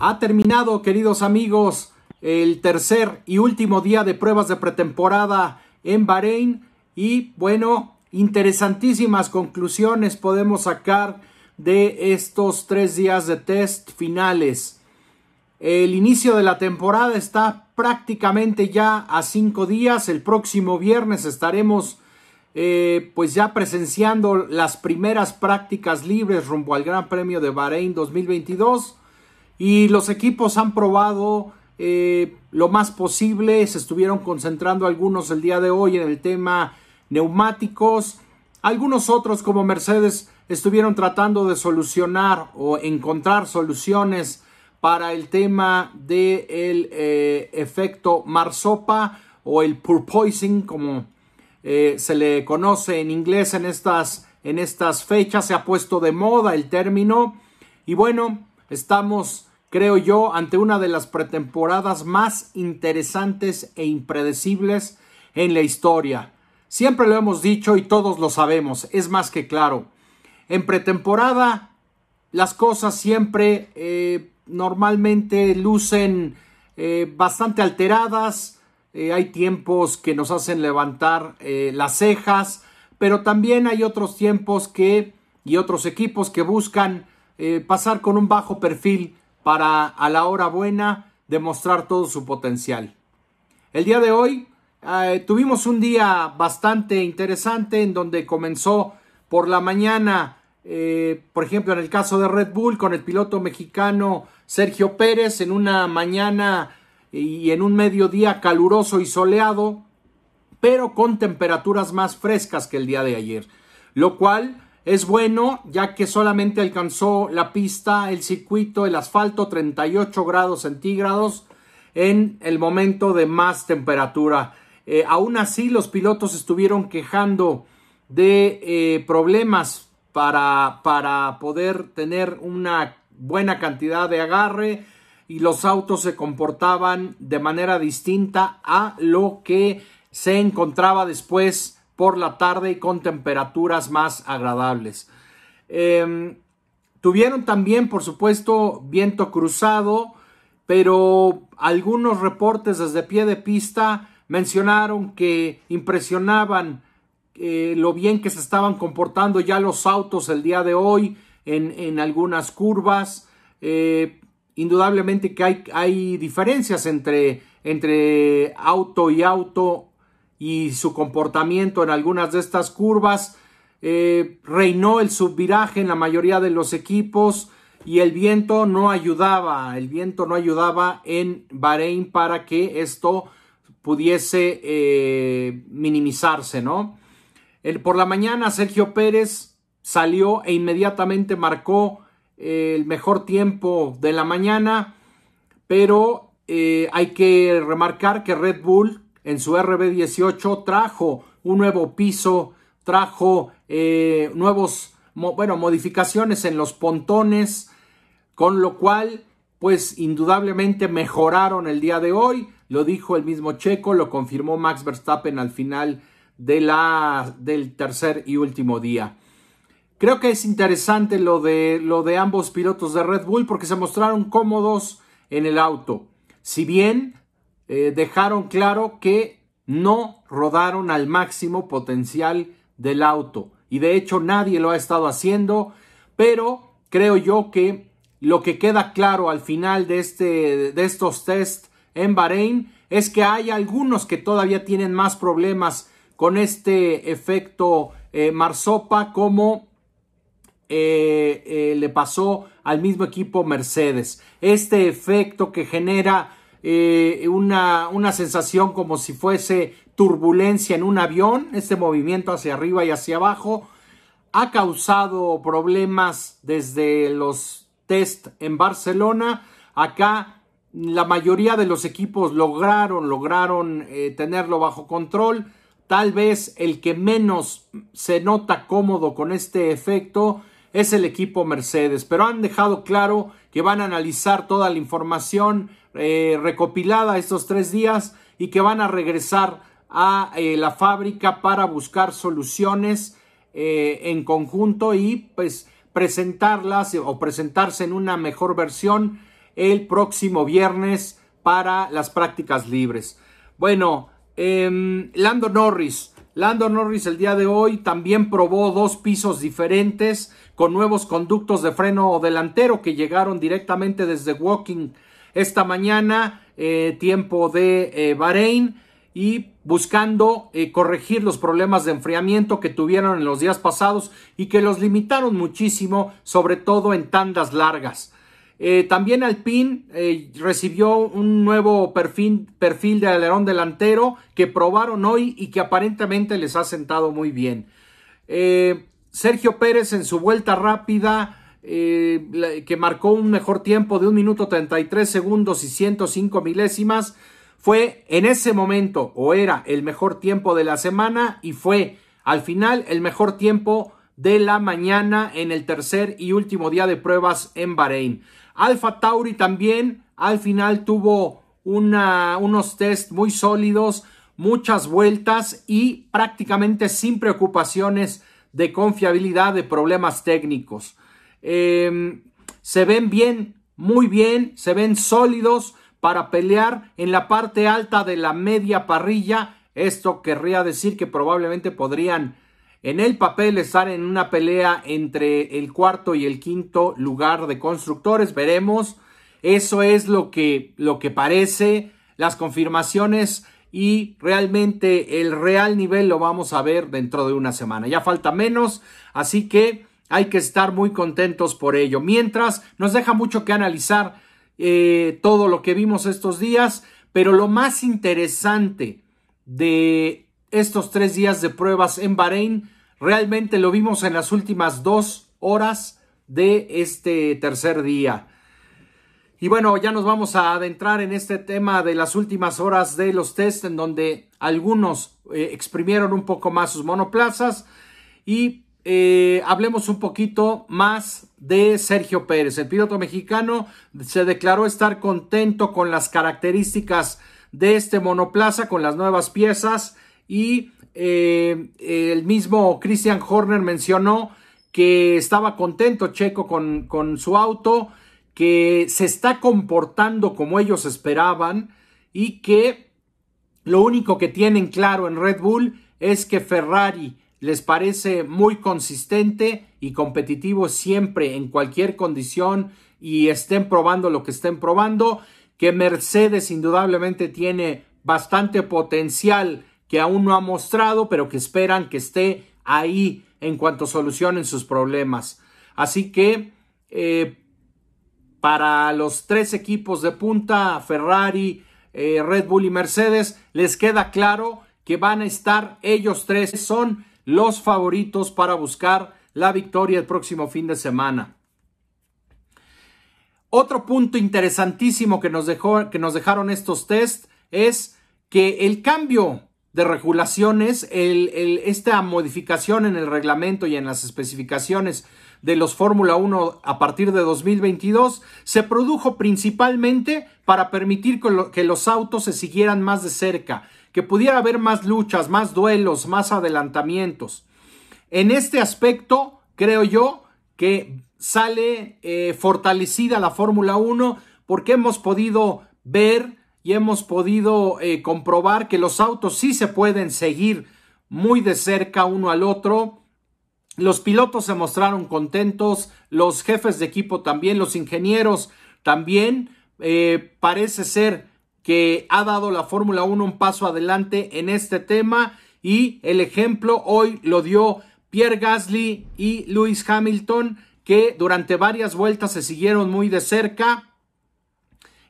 Ha terminado, queridos amigos, el tercer y último día de pruebas de pretemporada en Bahrein y bueno, interesantísimas conclusiones podemos sacar de estos tres días de test finales. El inicio de la temporada está prácticamente ya a cinco días. El próximo viernes estaremos eh, pues ya presenciando las primeras prácticas libres rumbo al Gran Premio de Bahrein 2022 y los equipos han probado eh, lo más posible, se estuvieron concentrando algunos el día de hoy en el tema neumáticos, algunos otros como Mercedes estuvieron tratando de solucionar o encontrar soluciones para el tema del de eh, efecto marsopa o el purpoising como eh, se le conoce en inglés en estas, en estas fechas, se ha puesto de moda el término. Y bueno, estamos creo yo, ante una de las pretemporadas más interesantes e impredecibles en la historia. Siempre lo hemos dicho y todos lo sabemos, es más que claro. En pretemporada las cosas siempre eh, normalmente lucen eh, bastante alteradas, eh, hay tiempos que nos hacen levantar las cejas, pero también hay otros tiempos que y otros equipos que buscan pasar con un bajo perfil para a la hora buena demostrar todo su potencial. El día de hoy eh, tuvimos un día bastante interesante en donde comenzó por la mañana, eh, por ejemplo en el caso de Red Bull con el piloto mexicano Sergio Pérez en una mañana y en un mediodía caluroso y soleado, pero con temperaturas más frescas que el día de ayer, lo cual es bueno ya que solamente alcanzó la pista, el circuito, el asfalto 38 grados centígrados en el momento de más temperatura. Eh, aún así los pilotos estuvieron quejando de eh, problemas para, para poder tener una buena cantidad de agarre y los autos se comportaban de manera distinta a lo que se encontraba después por la tarde y con temperaturas más agradables. Em, tuvieron también, por supuesto, viento cruzado, pero algunos reportes desde pie de pista mencionaron que impresionaban eh, lo bien que se estaban comportando ya los autos el día de hoy en, algunas curvas. Eh, indudablemente que hay, hay diferencias entre, entre auto y auto y su comportamiento en algunas de estas curvas. Eh, reinó el subviraje en la mayoría de los equipos y el viento no ayudaba, el viento no ayudaba en Bahrein para que esto pudiese eh, minimizarse, ¿no? El, por la mañana Sergio Pérez salió e inmediatamente marcó eh, el mejor tiempo de la mañana, pero hay que remarcar que Red Bull en su RB18 trajo un nuevo piso, trajo eh, nuevos, bueno, modificaciones en los pontones, con lo cual, pues indudablemente mejoraron el día de hoy. Lo dijo el mismo Checo, lo confirmó Max Verstappen al final de la, del tercer y último día. Creo que es interesante lo de, lo de ambos pilotos de Red Bull porque se mostraron cómodos en el auto. Si bien eh, dejaron claro que no rodaron al máximo potencial del auto. Y de hecho nadie lo ha estado haciendo, pero creo yo que lo que queda claro al final de, este, de estos test en Bahrein es que hay algunos que todavía tienen más problemas con este efecto eh, Marsopa como eh, le pasó al mismo equipo Mercedes. Este efecto que genera eh, una, una sensación como si fuese turbulencia en un avión, este movimiento hacia arriba y hacia abajo, ha causado problemas desde los test en Barcelona. Acá la mayoría de los equipos lograron, lograron eh, tenerlo bajo control. Tal vez el que menos se nota cómodo con este efecto es el equipo Mercedes, pero han dejado claro que van a analizar toda la información eh, recopilada estos tres días y que van a regresar a eh, la fábrica para buscar soluciones eh, en conjunto y pues presentarlas o presentarse en una mejor versión el próximo viernes para las prácticas libres. Bueno, eh, Lando Norris. Lando Norris el día de hoy también probó dos pisos diferentes con nuevos conductos de freno delantero que llegaron directamente desde Walking esta mañana, eh, tiempo de eh, Bahrein y buscando eh, corregir los problemas de enfriamiento que tuvieron en los días pasados y que los limitaron muchísimo, sobre todo en tandas largas. Eh, también Alpine eh, recibió un nuevo perfil, perfil, de alerón delantero que probaron hoy y que aparentemente les ha sentado muy bien. Sergio Pérez en su vuelta rápida, que marcó un mejor tiempo de un minuto 33 segundos y 105 milésimas, fue en ese momento o era el mejor tiempo de la semana y fue al final el mejor tiempo de la mañana en el tercer y último día de pruebas en Bahrein. Alfa Tauri también al final tuvo unos test muy sólidos, muchas vueltas y prácticamente sin preocupaciones de confiabilidad de problemas técnicos. Em, se ven bien, muy bien, se ven sólidos para pelear en la parte alta de la media parrilla. Esto querría decir que probablemente podrían en el papel estar en una pelea entre el cuarto y el quinto lugar de constructores. Veremos. Eso es lo que, lo que parece. Las confirmaciones y realmente el real nivel lo vamos a ver dentro de una semana. Ya falta menos, así que hay que estar muy contentos por ello. Mientras nos deja mucho que analizar eh, todo lo que vimos estos días, pero lo más interesante de estos tres días de pruebas en Bahrein realmente lo vimos en las últimas dos horas de este tercer día. Y bueno, ya nos vamos a adentrar en este tema de las últimas horas de los test en donde algunos eh, exprimieron un poco más sus monoplazas y eh, hablemos un poquito más de Sergio Pérez. El piloto mexicano se declaró estar contento con las características de este monoplaza, con las nuevas piezas y eh, el mismo Christian Horner mencionó que estaba contento Checo con, con su auto, que se está comportando como ellos esperaban y que lo único que tienen claro en Red Bull es que Ferrari les parece muy consistente y competitivo siempre en cualquier condición y estén probando lo que estén probando, que Mercedes indudablemente tiene bastante potencial que aún no ha mostrado, pero que esperan que esté ahí en cuanto solucionen sus problemas. Así que eh, para los tres equipos de punta, Ferrari, eh, Red Bull y Mercedes, les queda claro que van a estar ellos tres, son los favoritos para buscar la victoria el próximo fin de semana. Otro punto interesantísimo que nos, dejó, que nos dejaron estos test es que el cambio de regulaciones, esta modificación en el reglamento y en las especificaciones de los Fórmula 1 a partir de 2022 se produjo principalmente para permitir que los autos se siguieran más de cerca que pudiera haber más luchas, más duelos, más adelantamientos. En este aspecto, creo yo que sale eh, fortalecida la Fórmula 1 porque hemos podido ver y hemos podido eh, comprobar que los autos sí se pueden seguir muy de cerca uno al otro. Los pilotos se mostraron contentos, los jefes de equipo también, los ingenieros también. Eh, parece ser que ha dado la Fórmula 1 un paso adelante en este tema y el ejemplo hoy lo dio Pierre Gasly y Lewis Hamilton que durante varias vueltas se siguieron muy de cerca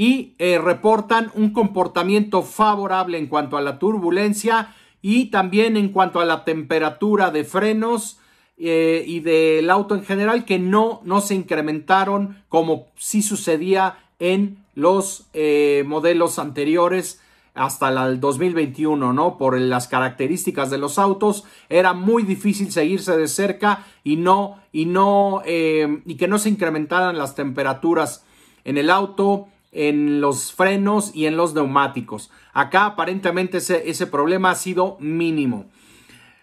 y eh, reportan un comportamiento favorable en cuanto a la turbulencia y también en cuanto a la temperatura de frenos eh, y del auto en general que no, no se incrementaron como sí sucedía en los eh, modelos anteriores hasta el 2021, ¿no? Por las características de los autos, era muy difícil seguirse de cerca y no, y no, y que no se incrementaran las temperaturas en el auto, en los frenos y en los neumáticos. Acá aparentemente ese, problema ha sido mínimo.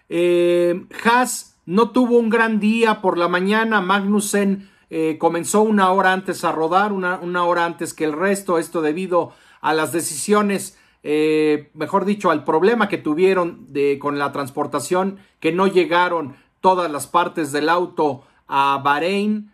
Eh, Haas no tuvo un gran día por la mañana, Magnussen eh, comenzó una hora antes a rodar, una, una, hora antes que el resto, esto debido a las decisiones, eh, mejor dicho, al problema que tuvieron de, con la transportación, que no llegaron todas las partes del auto a Bahrein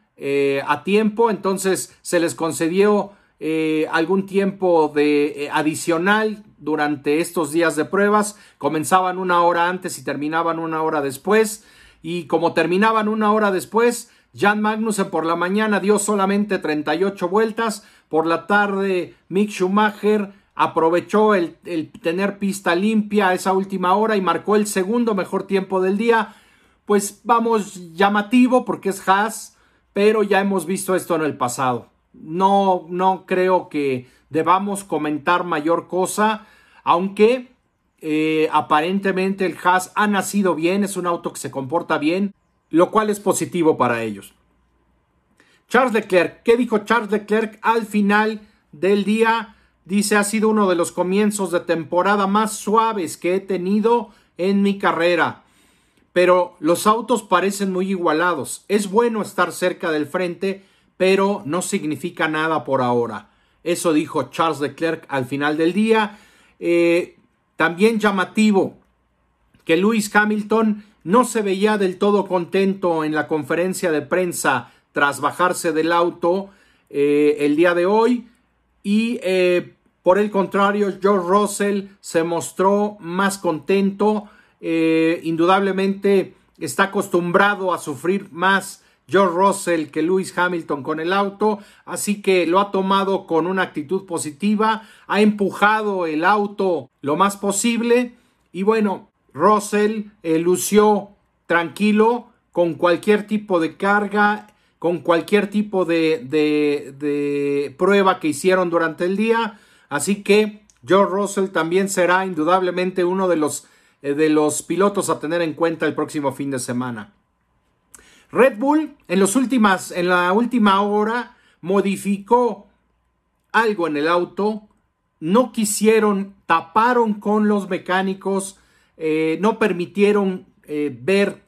a tiempo, entonces se les concedió eh, algún tiempo de eh, adicional durante estos días de pruebas. Comenzaban una hora antes y terminaban una hora después. Y como terminaban una hora después, Jan Magnussen por la mañana dio solamente 38 vueltas. Por la tarde, Mick Schumacher aprovechó el, el tener pista limpia esa última hora y marcó el segundo mejor tiempo del día. Pues vamos, llamativo porque es Haas, pero ya hemos visto esto en el pasado. No, no creo que debamos comentar mayor cosa, aunque eh, aparentemente el Haas ha nacido bien, es un auto que se comporta bien, lo cual es positivo para ellos. Charles Leclerc, ¿qué dijo Charles Leclerc al final del día? Dice, ha sido uno de los comienzos de temporada más suaves que he tenido en mi carrera. Pero los autos parecen muy igualados. Es bueno estar cerca del frente, pero no significa nada por ahora. Eso dijo Charles Leclerc al final del día. Eh, también llamativo que Lewis Hamilton no se veía del todo contento en la conferencia de prensa tras bajarse del auto eh, el día de hoy y eh, por el contrario George Russell se mostró más contento indudablemente está acostumbrado a sufrir más George Russell que Lewis Hamilton con el auto, así que lo ha tomado con una actitud positiva, ha empujado el auto lo más posible y bueno, Russell eh, lució tranquilo con cualquier tipo de carga, con cualquier tipo de, prueba que hicieron durante el día, así que George Russell también será indudablemente uno de los, eh, de los pilotos a tener en cuenta el próximo fin de semana. Red Bull en, los últimas, en la última hora modificó algo en el auto, no quisieron, taparon con los mecánicos, eh, no permitieron eh, ver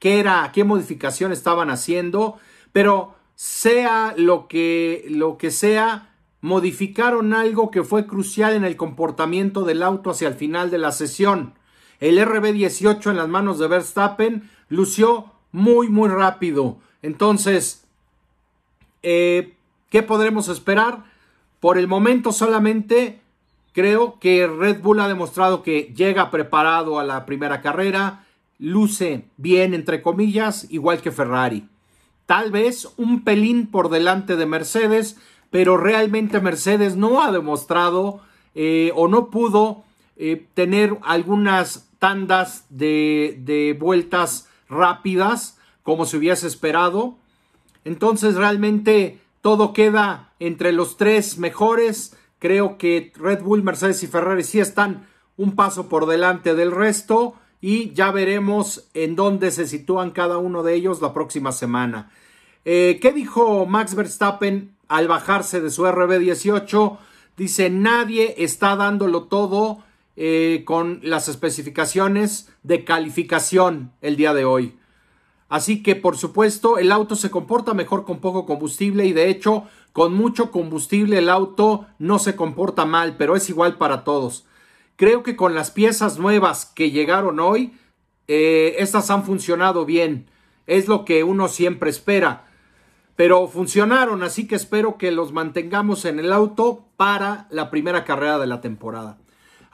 qué era, qué modificación estaban haciendo, pero sea lo que, lo que sea, modificaron algo que fue crucial en el comportamiento del auto hacia el final de la sesión. El RB18 en las manos de Verstappen lució muy, muy rápido. Entonces, eh, ¿qué podremos esperar? Por el momento solamente creo que Red Bull ha demostrado que llega preparado a la primera carrera, luce bien, entre comillas, igual que Ferrari. Tal vez un pelín por delante de Mercedes, pero realmente Mercedes no ha demostrado eh, o no pudo eh, tener algunas tandas de, de vueltas rápidas como se hubiese esperado. Entonces realmente todo queda entre los tres mejores. Creo que Red Bull, Mercedes y Ferrari sí están un paso por delante del resto y ya veremos en dónde se sitúan cada uno de ellos la próxima semana. Eh, ¿Qué dijo Max Verstappen al bajarse de su RB18? Dice, nadie está dándolo todo eh, con las especificaciones de calificación el día de hoy. Así que por supuesto el auto se comporta mejor con poco combustible y de hecho con mucho combustible el auto no se comporta mal, pero es igual para todos. Creo que con las piezas nuevas que llegaron hoy, eh, estas han funcionado bien. Es lo que uno siempre espera. Pero funcionaron, así que espero que los mantengamos en el auto para la primera carrera de la temporada.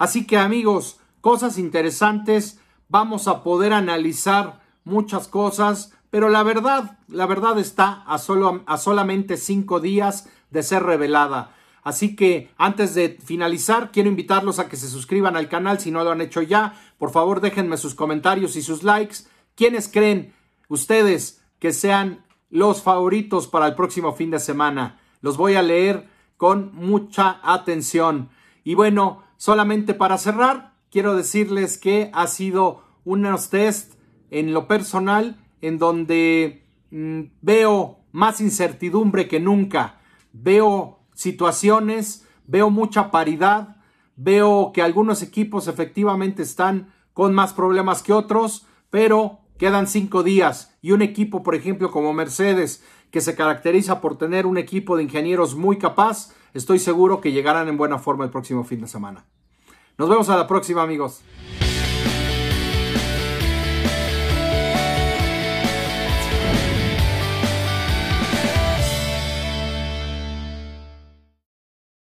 Así que amigos, cosas interesantes, vamos a poder analizar muchas cosas, pero la verdad, la verdad está a, solo, a solamente cinco días de ser revelada. Así que antes de finalizar, quiero invitarlos a que se suscriban al canal si no lo han hecho ya. Por favor, déjenme sus comentarios y sus likes. ¿Quiénes creen ustedes que sean los favoritos para el próximo fin de semana? Los voy a leer con mucha atención. Y bueno, solamente para cerrar, quiero decirles que ha sido unos test en lo personal en donde mm, veo más incertidumbre que nunca, veo situaciones, veo mucha paridad, veo que algunos equipos efectivamente están con más problemas que otros, pero Quedan cinco días y un equipo, por ejemplo, como Mercedes, que se caracteriza por tener un equipo de ingenieros muy capaz, estoy seguro que llegarán en buena forma el próximo fin de semana. Nos vemos a la próxima, amigos.